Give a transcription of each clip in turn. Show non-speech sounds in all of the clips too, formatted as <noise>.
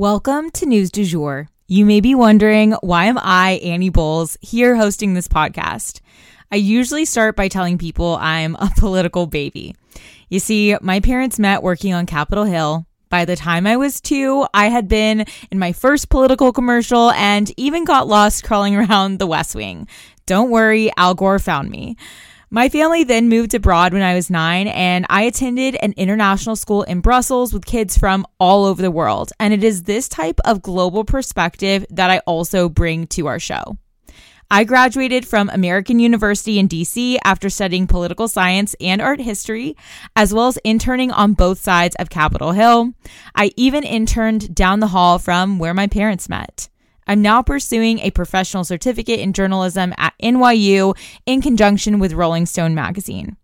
Welcome to News du Jour. You may be wondering why am I, Annie Bowles, here hosting this podcast? I usually start by telling people I'm a <laughs> political baby. You see, my parents met working on Capitol Hill. By the time I was two, I had been in my first political commercial and even got lost <laughs> crawling around the West Wing. Don't worry, Al Gore found me. My family then moved abroad when I was nine, and I attended an international school in Brussels with kids from all over the world. And it is this type of global perspective that I also bring to our show. I graduated from American University in DC after studying political science and art history, as well as interning on both sides of Capitol Hill. I even interned down the hall from where my parents met. I'm now pursuing a professional certificate in journalism at NYU in conjunction with Rolling Stone magazine.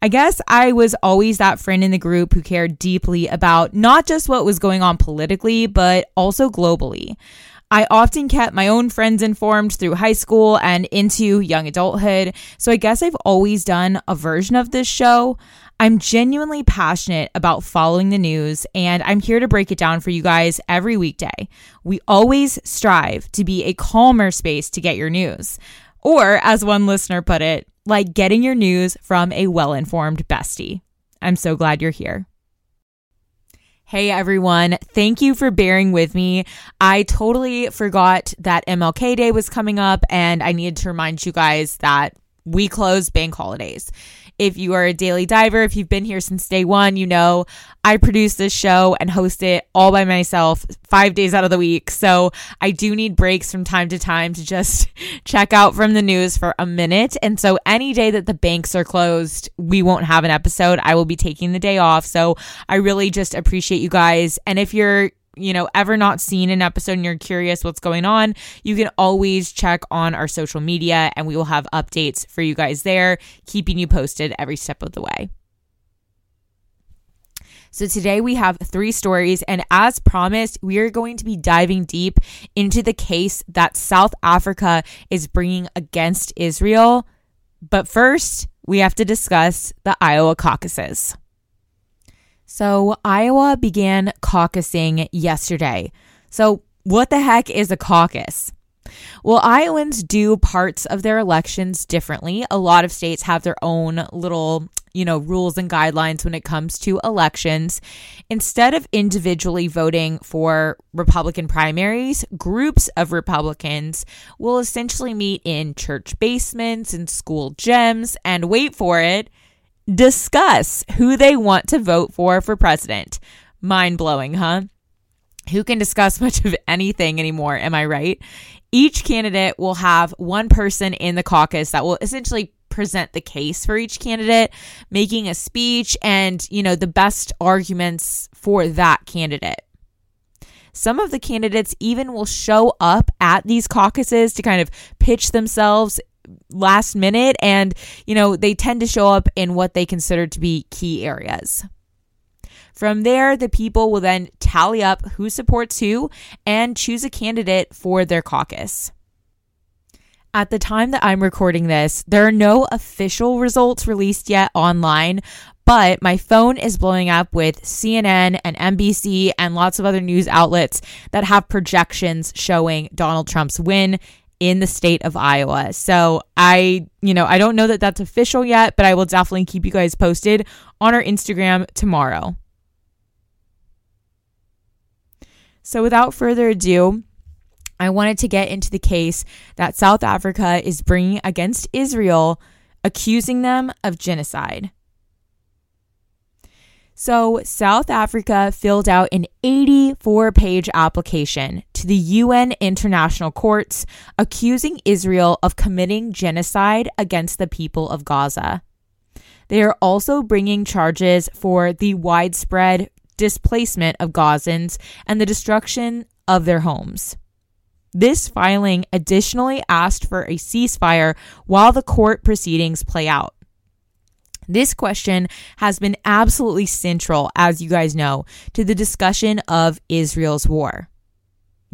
I guess I was always that friend in the group who cared deeply about not just what was going on politically, but also globally. I often kept my own friends informed through high school and into young adulthood, so I guess I've always done a version of this show. I'm genuinely passionate about following the news, and I'm here to break it down for you guys every weekday. We always strive to be a calmer space to get your news. Or, as one listener put it, like getting your news from a well informed bestie. I'm so glad you're here. Hey everyone, thank you for bearing with me. I totally forgot that MLK Day was coming up, and I needed to remind you guys that we close bank holidays. If you are a daily diver, if you've been here since day one, you know I produce this show and host it all by myself five days out of the week. So I do need breaks from time to time to just <laughs> check out from the news for a minute. And so any day that the banks are closed, we won't have an episode. I will be taking the day off. So I really just appreciate you guys. And if you're you know, ever not seen an episode and you're curious what's going on, you can always check on our social media and we will have updates for you guys there, keeping you posted every step of the way. So today we have three stories, and as promised, we are going to be diving deep into the case that South Africa is bringing against Israel. But first, we have to discuss the Iowa caucuses. So, Iowa began caucusing yesterday. So, what the heck is a caucus? Well, Iowans do parts of their elections differently. A lot of states have their own little, you know, rules and guidelines when it comes to elections. Instead of individually voting for Republican primaries, groups of Republicans will essentially meet in church basements and school gyms and wait for it discuss who they want to vote for for president. Mind blowing, huh? Who can discuss <laughs> much of anything anymore? Am I right? Each candidate will have one person in the caucus that will essentially present the case for each candidate, making a speech and, you know, the best arguments for that candidate. Some of the candidates even will show up at these caucuses to kind of pitch themselves last minute and, you know, they tend to show up in what they consider to be key areas. From there, the people will then tally up who supports who and choose a candidate for their caucus. At the time that I'm recording this, there are no official results released yet online, but my phone is blowing up with CNN and NBC and lots of other news outlets that have projections showing Donald Trump's win in the state of Iowa. So I, you know, I don't know that that's official yet, but I will definitely keep you guys posted on our Instagram tomorrow. So without further ado, I wanted to get into the case that South Africa is bringing against Israel, accusing them of genocide. So, South Africa filled out an 84 page application to the UN International Courts accusing Israel of committing genocide against the people of Gaza. They are also bringing charges for the widespread displacement of Gazans and the destruction of their homes. This filing additionally asked for a ceasefire while the court proceedings play out. This question has been absolutely central, as you guys know, to the discussion of Israel's war,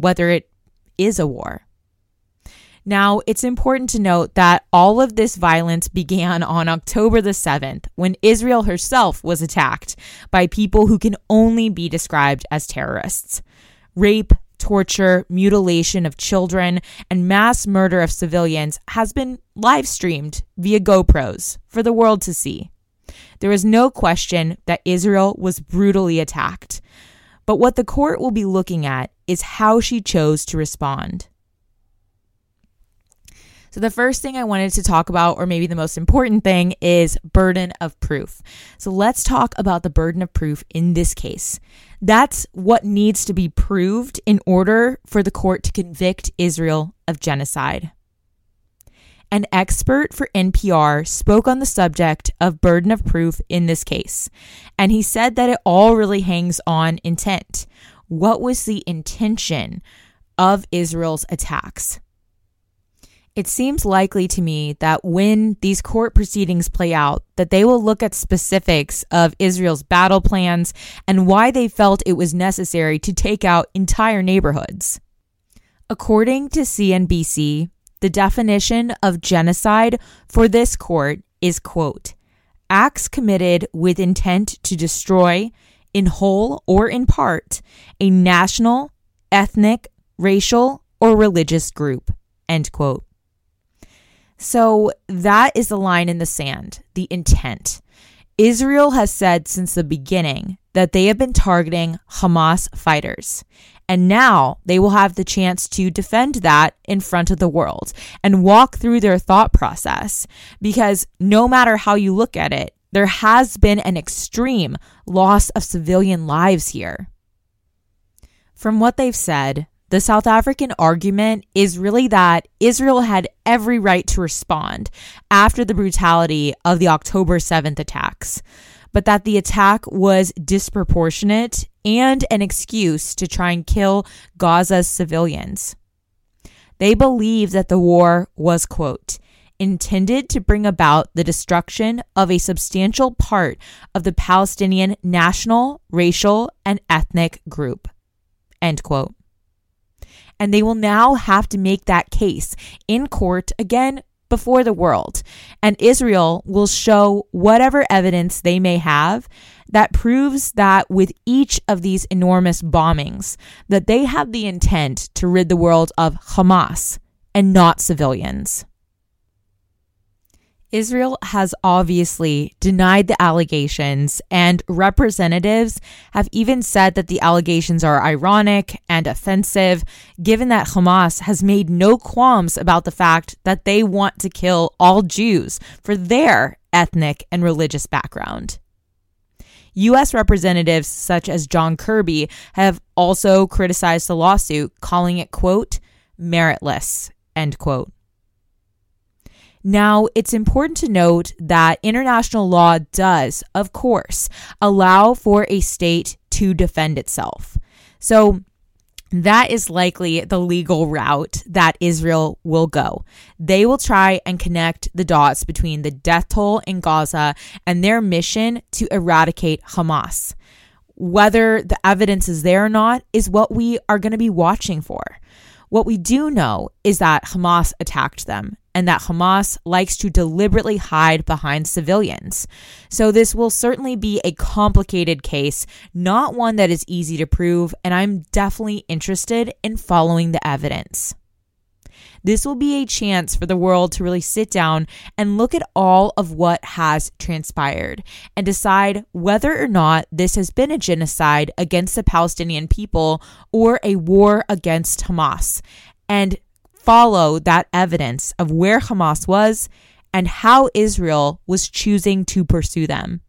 whether it is a war. Now, it's important to note that all of this violence began on October the 7th when Israel herself was attacked by people who can only be described as terrorists. Rape, torture, mutilation of children, and mass murder of civilians has been live streamed via GoPros for the world to see. There is no question that Israel was brutally attacked. But what the court will be looking at is how she chose to respond. So, the first thing I wanted to talk about, or maybe the most important thing, is burden of proof. So, let's talk about the burden of proof in this case. That's what needs to be proved in order for the court to convict Israel of genocide. An expert for NPR spoke on the subject of burden of proof in this case, and he said that it all really hangs on intent. What was the intention of Israel's attacks? It seems likely to me that when these court proceedings play out, that they will look at specifics of Israel's battle plans and why they felt it was necessary to take out entire neighborhoods. According to CNBC, the definition of genocide for this court is quote, acts committed with intent to destroy in whole or in part a national, ethnic, racial, or religious group, end quote. So that is the line in the sand, the intent. Israel has said since the beginning that they have been targeting Hamas fighters. And now they will have the chance to defend that in front of the world and walk through their thought process. Because no matter how you look at it, there has been an extreme loss of civilian lives here. From what they've said, the South African argument is really that Israel had every right to respond after the brutality of the October 7th attacks, but that the attack was disproportionate and an excuse to try and kill Gaza's civilians. They believe that the war was, quote, intended to bring about the destruction of a substantial part of the Palestinian national, racial, and ethnic group, end quote and they will now have to make that case in court again before the world. And Israel will show whatever evidence they may have that proves that with each of these enormous bombings that they have the intent to rid the world of Hamas and not civilians. Israel has obviously denied the allegations, and representatives have even said that the allegations are ironic and offensive, given that Hamas has made no qualms about the fact that they want to kill all Jews for their ethnic and religious background. U.S. representatives such as John Kirby have also criticized the lawsuit, calling it, quote, meritless, end quote. Now, it's important to note that international law does, of course, allow for a state to defend itself. So, that is likely the legal route that Israel will go. They will try and connect the dots between the death toll in Gaza and their mission to eradicate Hamas. Whether the evidence is there or not is what we are going to be watching for. What we do know is that Hamas attacked them and that Hamas likes to deliberately hide behind civilians. So, this will certainly be a complicated case, not one that is easy to prove, and I'm definitely interested in following the evidence. This will be a chance for the world to really sit down and look at all of what has transpired and decide whether or not this has been a genocide against the Palestinian people or a war against Hamas. And follow that evidence of where Hamas was and how Israel was choosing to pursue them.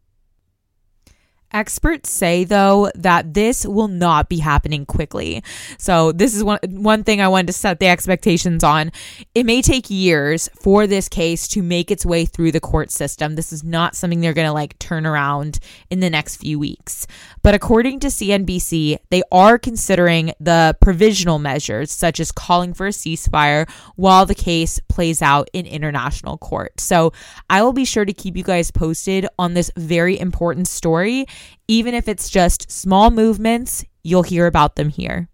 Experts say though that this will not be happening quickly. So this is one one thing I wanted to set the expectations on. It may take years for this case to make its way through the court system. This is not something they're going to like turn around in the next few weeks. But according to CNBC, they are considering the provisional measures such as calling for a ceasefire while the case plays out in international court. So I will be sure to keep you guys posted on this very important story even if it's just small movements, you'll hear about them here.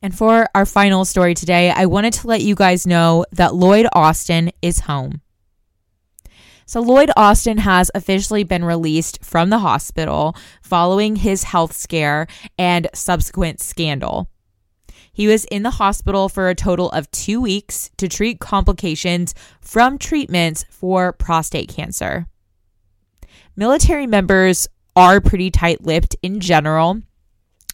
And for our final story today, I wanted to let you guys know that Lloyd Austin is home. So, Lloyd Austin has officially been released from the hospital following his health scare and subsequent scandal. He was in the hospital for a total of two weeks to treat complications from treatments for prostate cancer. Military members are pretty tight lipped in general.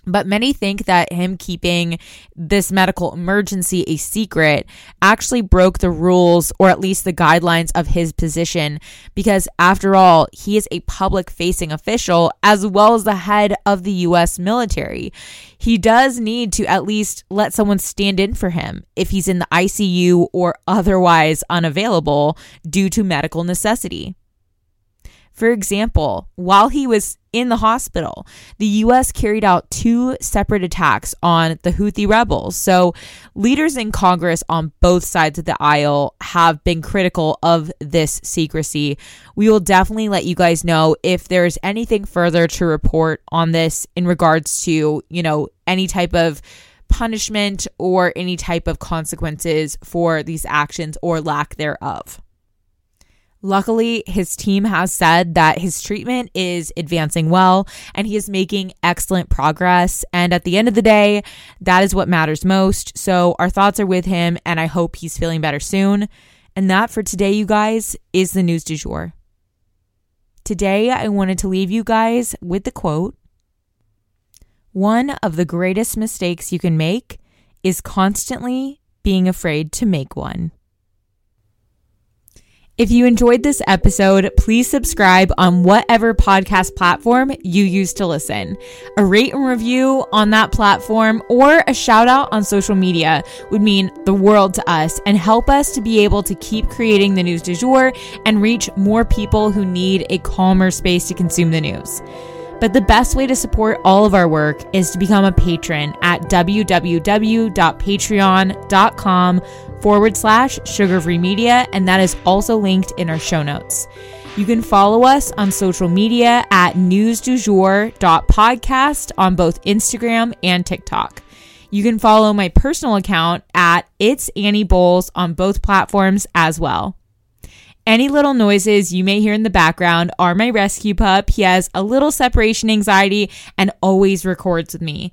But many think that him keeping this medical emergency a secret actually broke the rules or at least the guidelines of his position because, after all, he is a public facing official as well as the head of the U.S. military. He does need to at least let someone stand in for him if he's in the ICU or otherwise unavailable due to medical necessity. For example, while he was in the hospital, the U.S. carried out two separate attacks on the Houthi rebels. So, leaders in Congress on both sides of the aisle have been critical of this secrecy. We will definitely let you guys know if there's anything further to report on this in regards to, you know, any type of punishment or any type of consequences for these actions or lack thereof. Luckily, his team has said that his treatment is advancing well and he is making excellent progress. And at the end of the day, that is what matters most. So our thoughts are with him and I hope he's feeling better soon. And that for today, you guys, is the news du jour. Today, I wanted to leave you guys with the quote One of the greatest mistakes you can make is constantly being afraid to make one. If you enjoyed this episode, please subscribe on whatever podcast platform you use to listen. A rate and review on that platform or a shout out on social media would mean the world to us and help us to be able to keep creating the news du jour and reach more people who need a calmer space to consume the news. But the best way to support all of our work is to become a patron at www.patreon.com forward slash sugar free media, and that is also linked in our show notes. You can follow us on social media at newsdujour.podcast on both Instagram and TikTok. You can follow my personal account at It's Annie Bowles on both platforms as well. Any little noises you may hear in the background are my rescue pup. He has a little separation anxiety and always records with me.